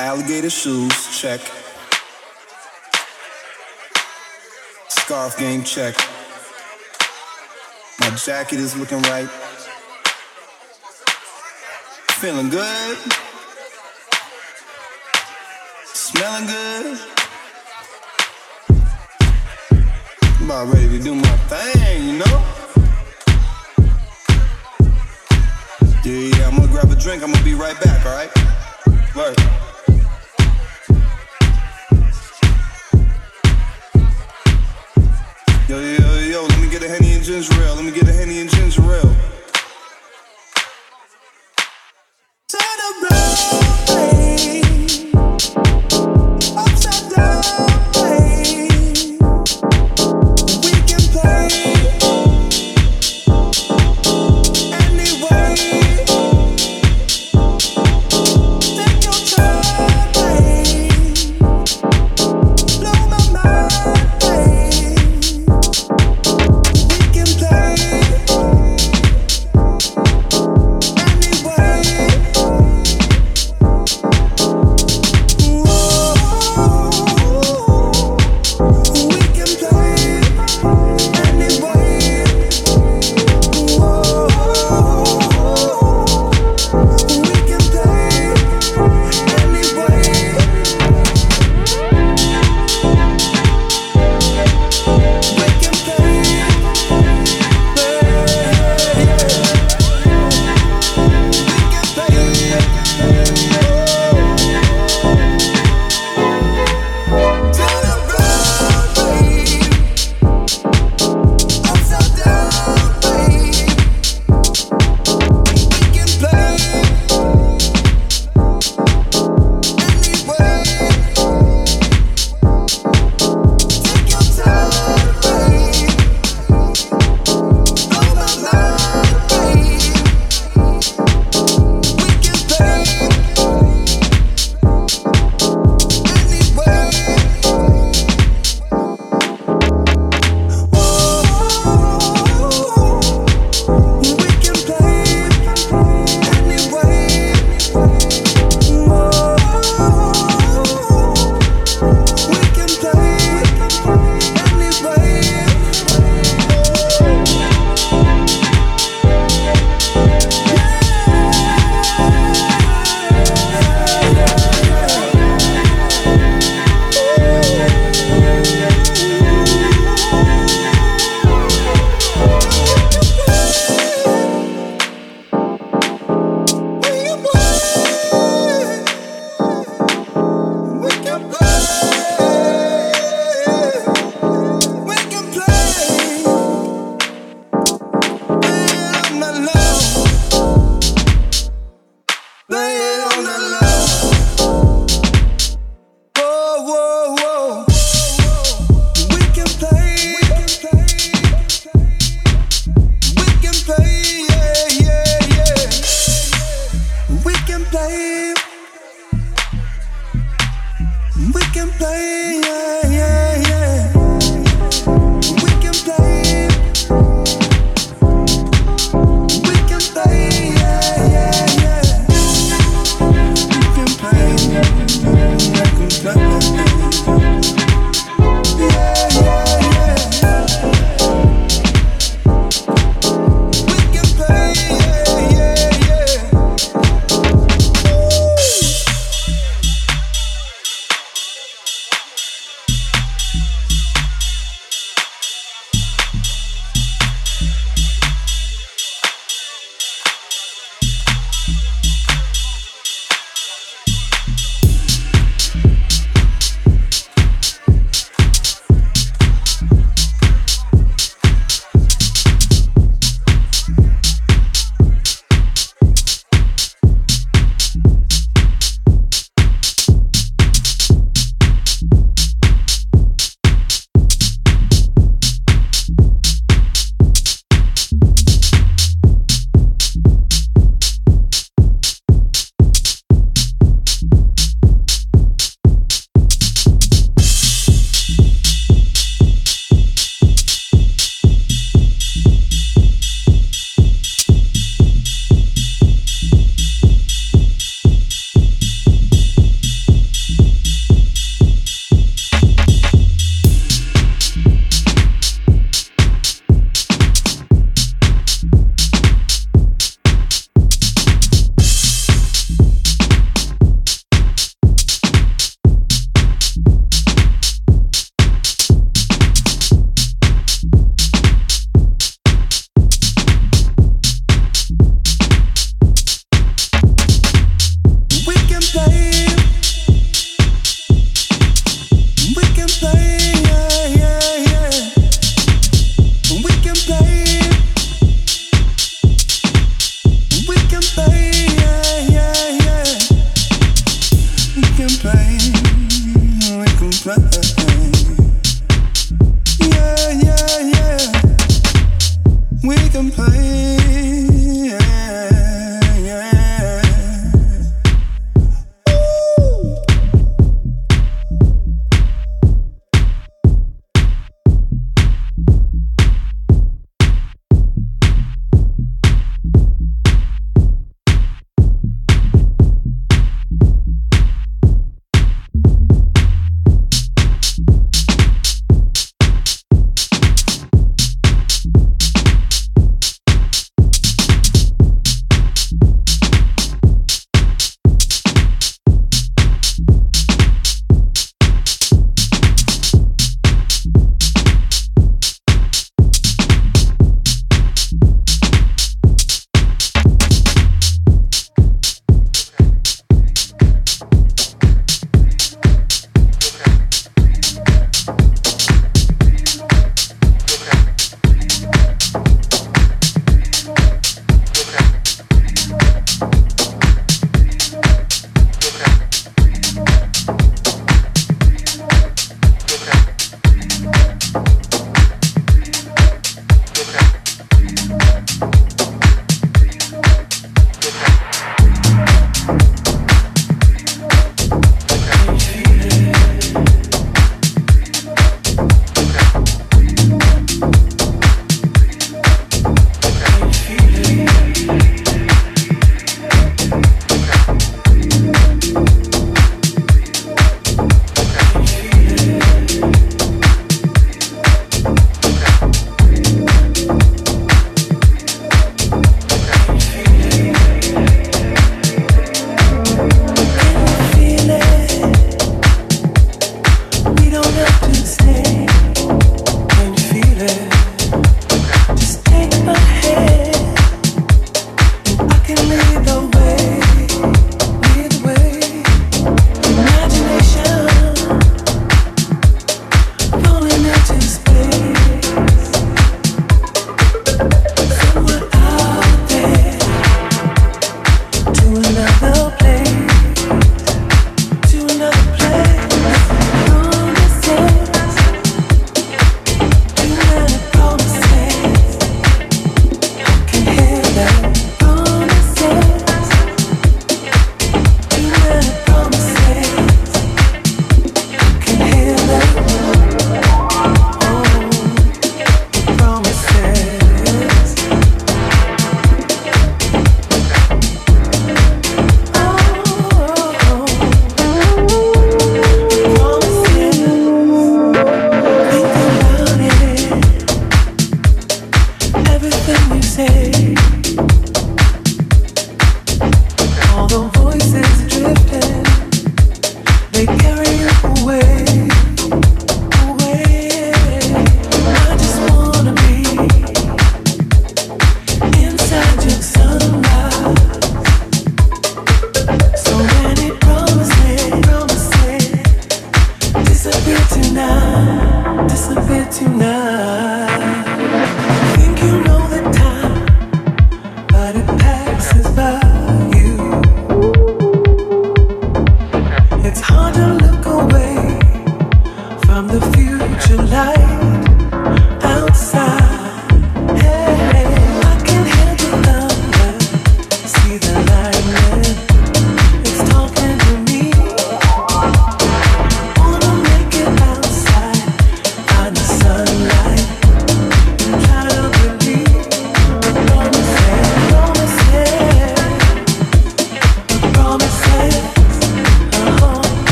Alligator shoes, check. Scarf game, check. My jacket is looking right. Feeling good. Smelling good. About ready to do my thing, you know? Yeah, yeah, I'm gonna grab a drink. I'm gonna be right back, alright? Word. Yo, yo, yo, yo, let me get a Henny and ginger ale. Let me get a Henny and ginger ale.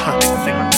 哈哈哈哈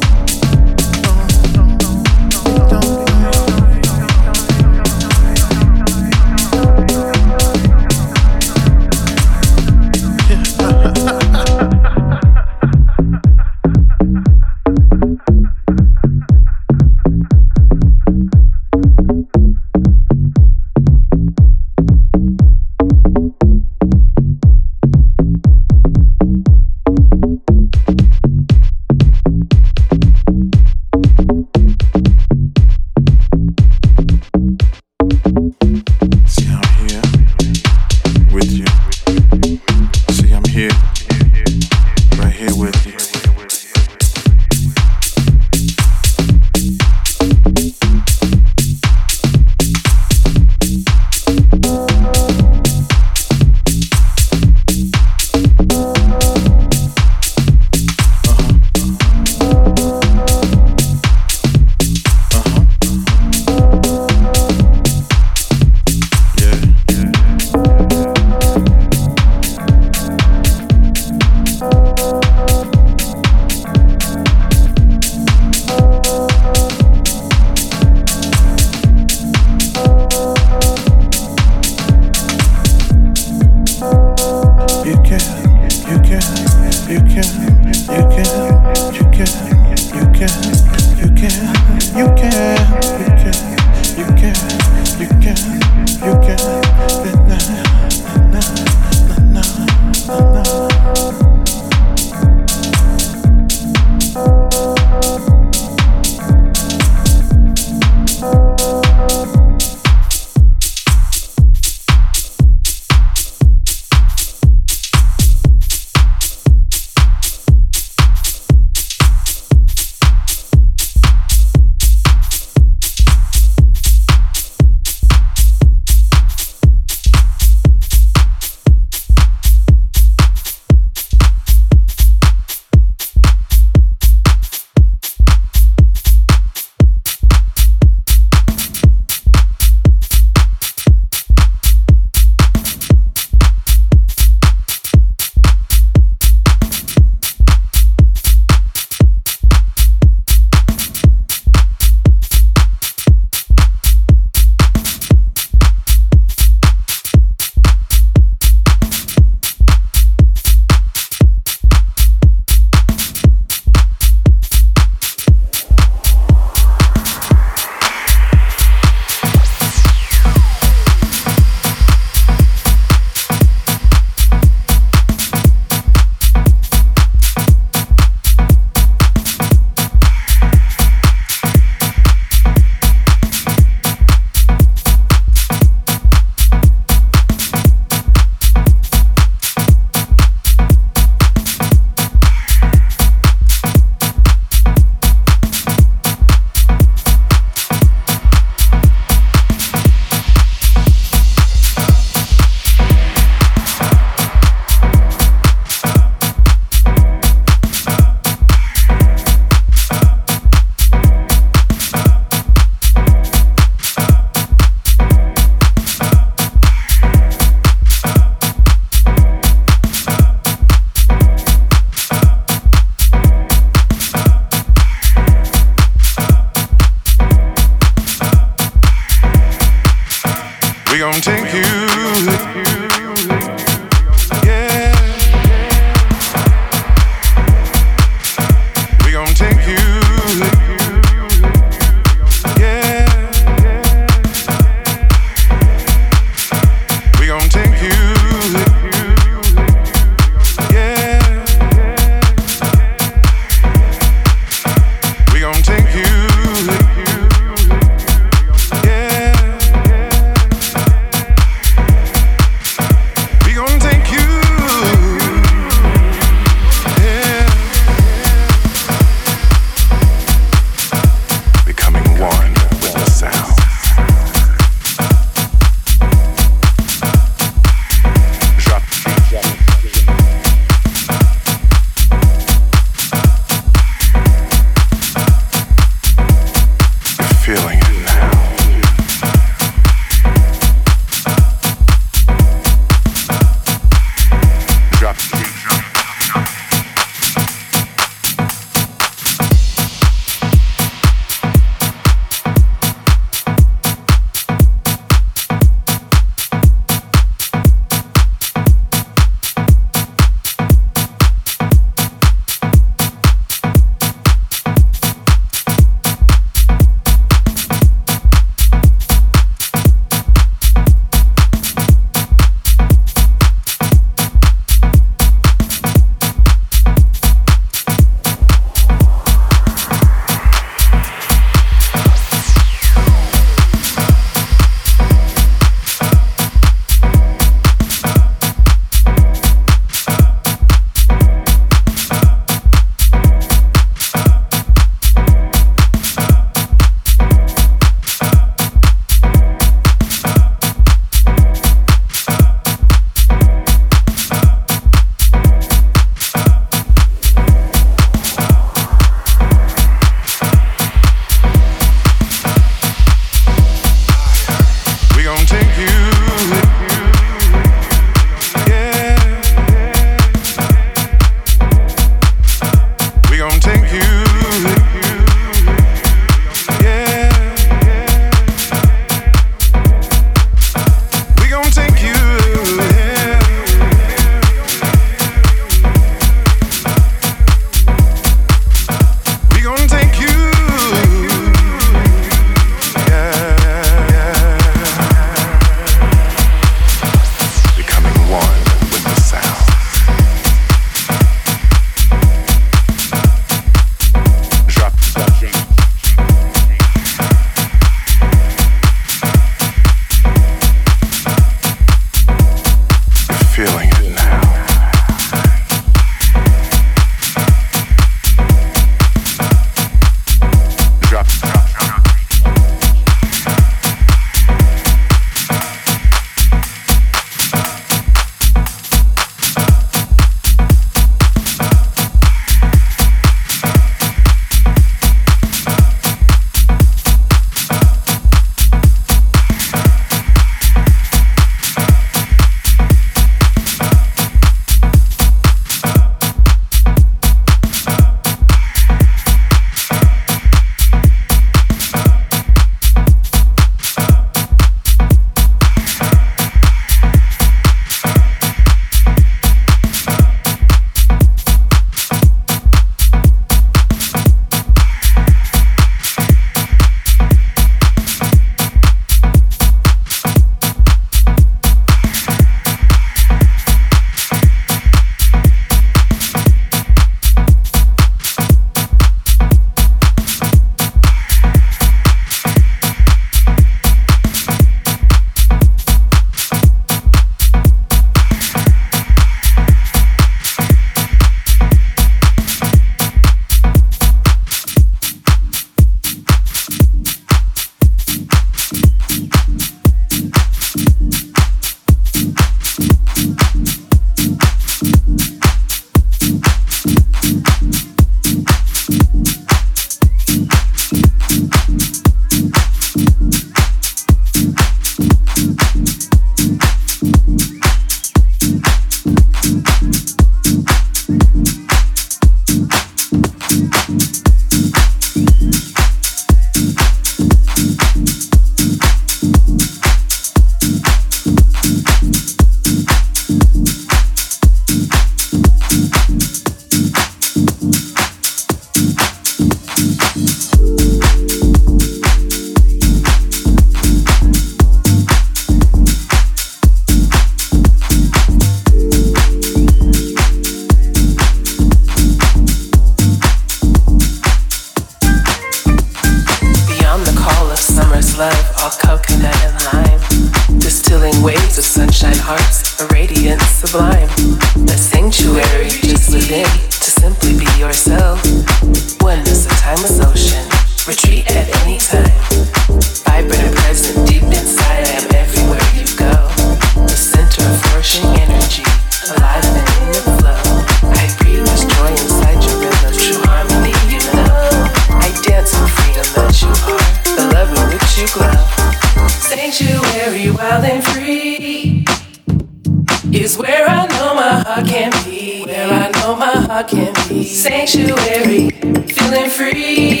heart can be sanctuary, feeling free.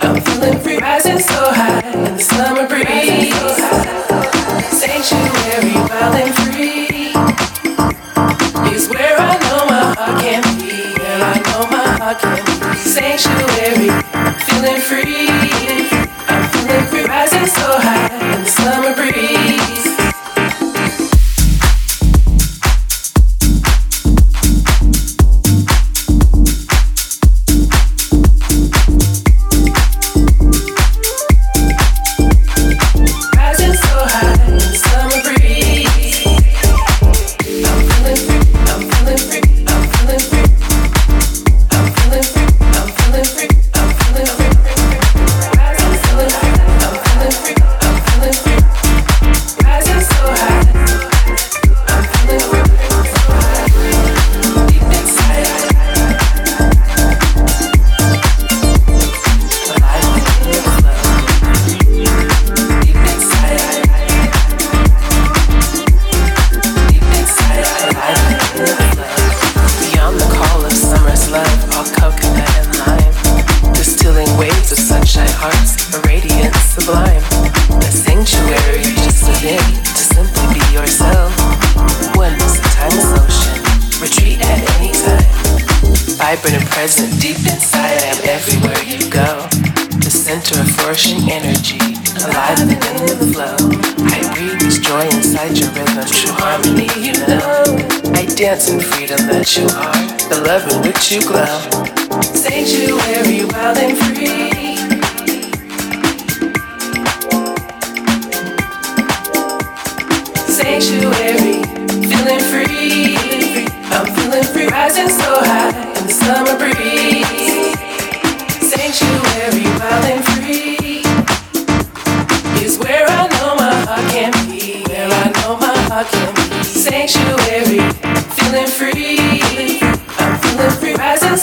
I'm feeling free, rising so high in the summer breeze. sense and freedom that you are, the love in which you glow. Sanctuary, wild and free. Sanctuary, feeling free. I'm feeling free, rising so high in the summer breeze.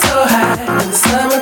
so high in the summer.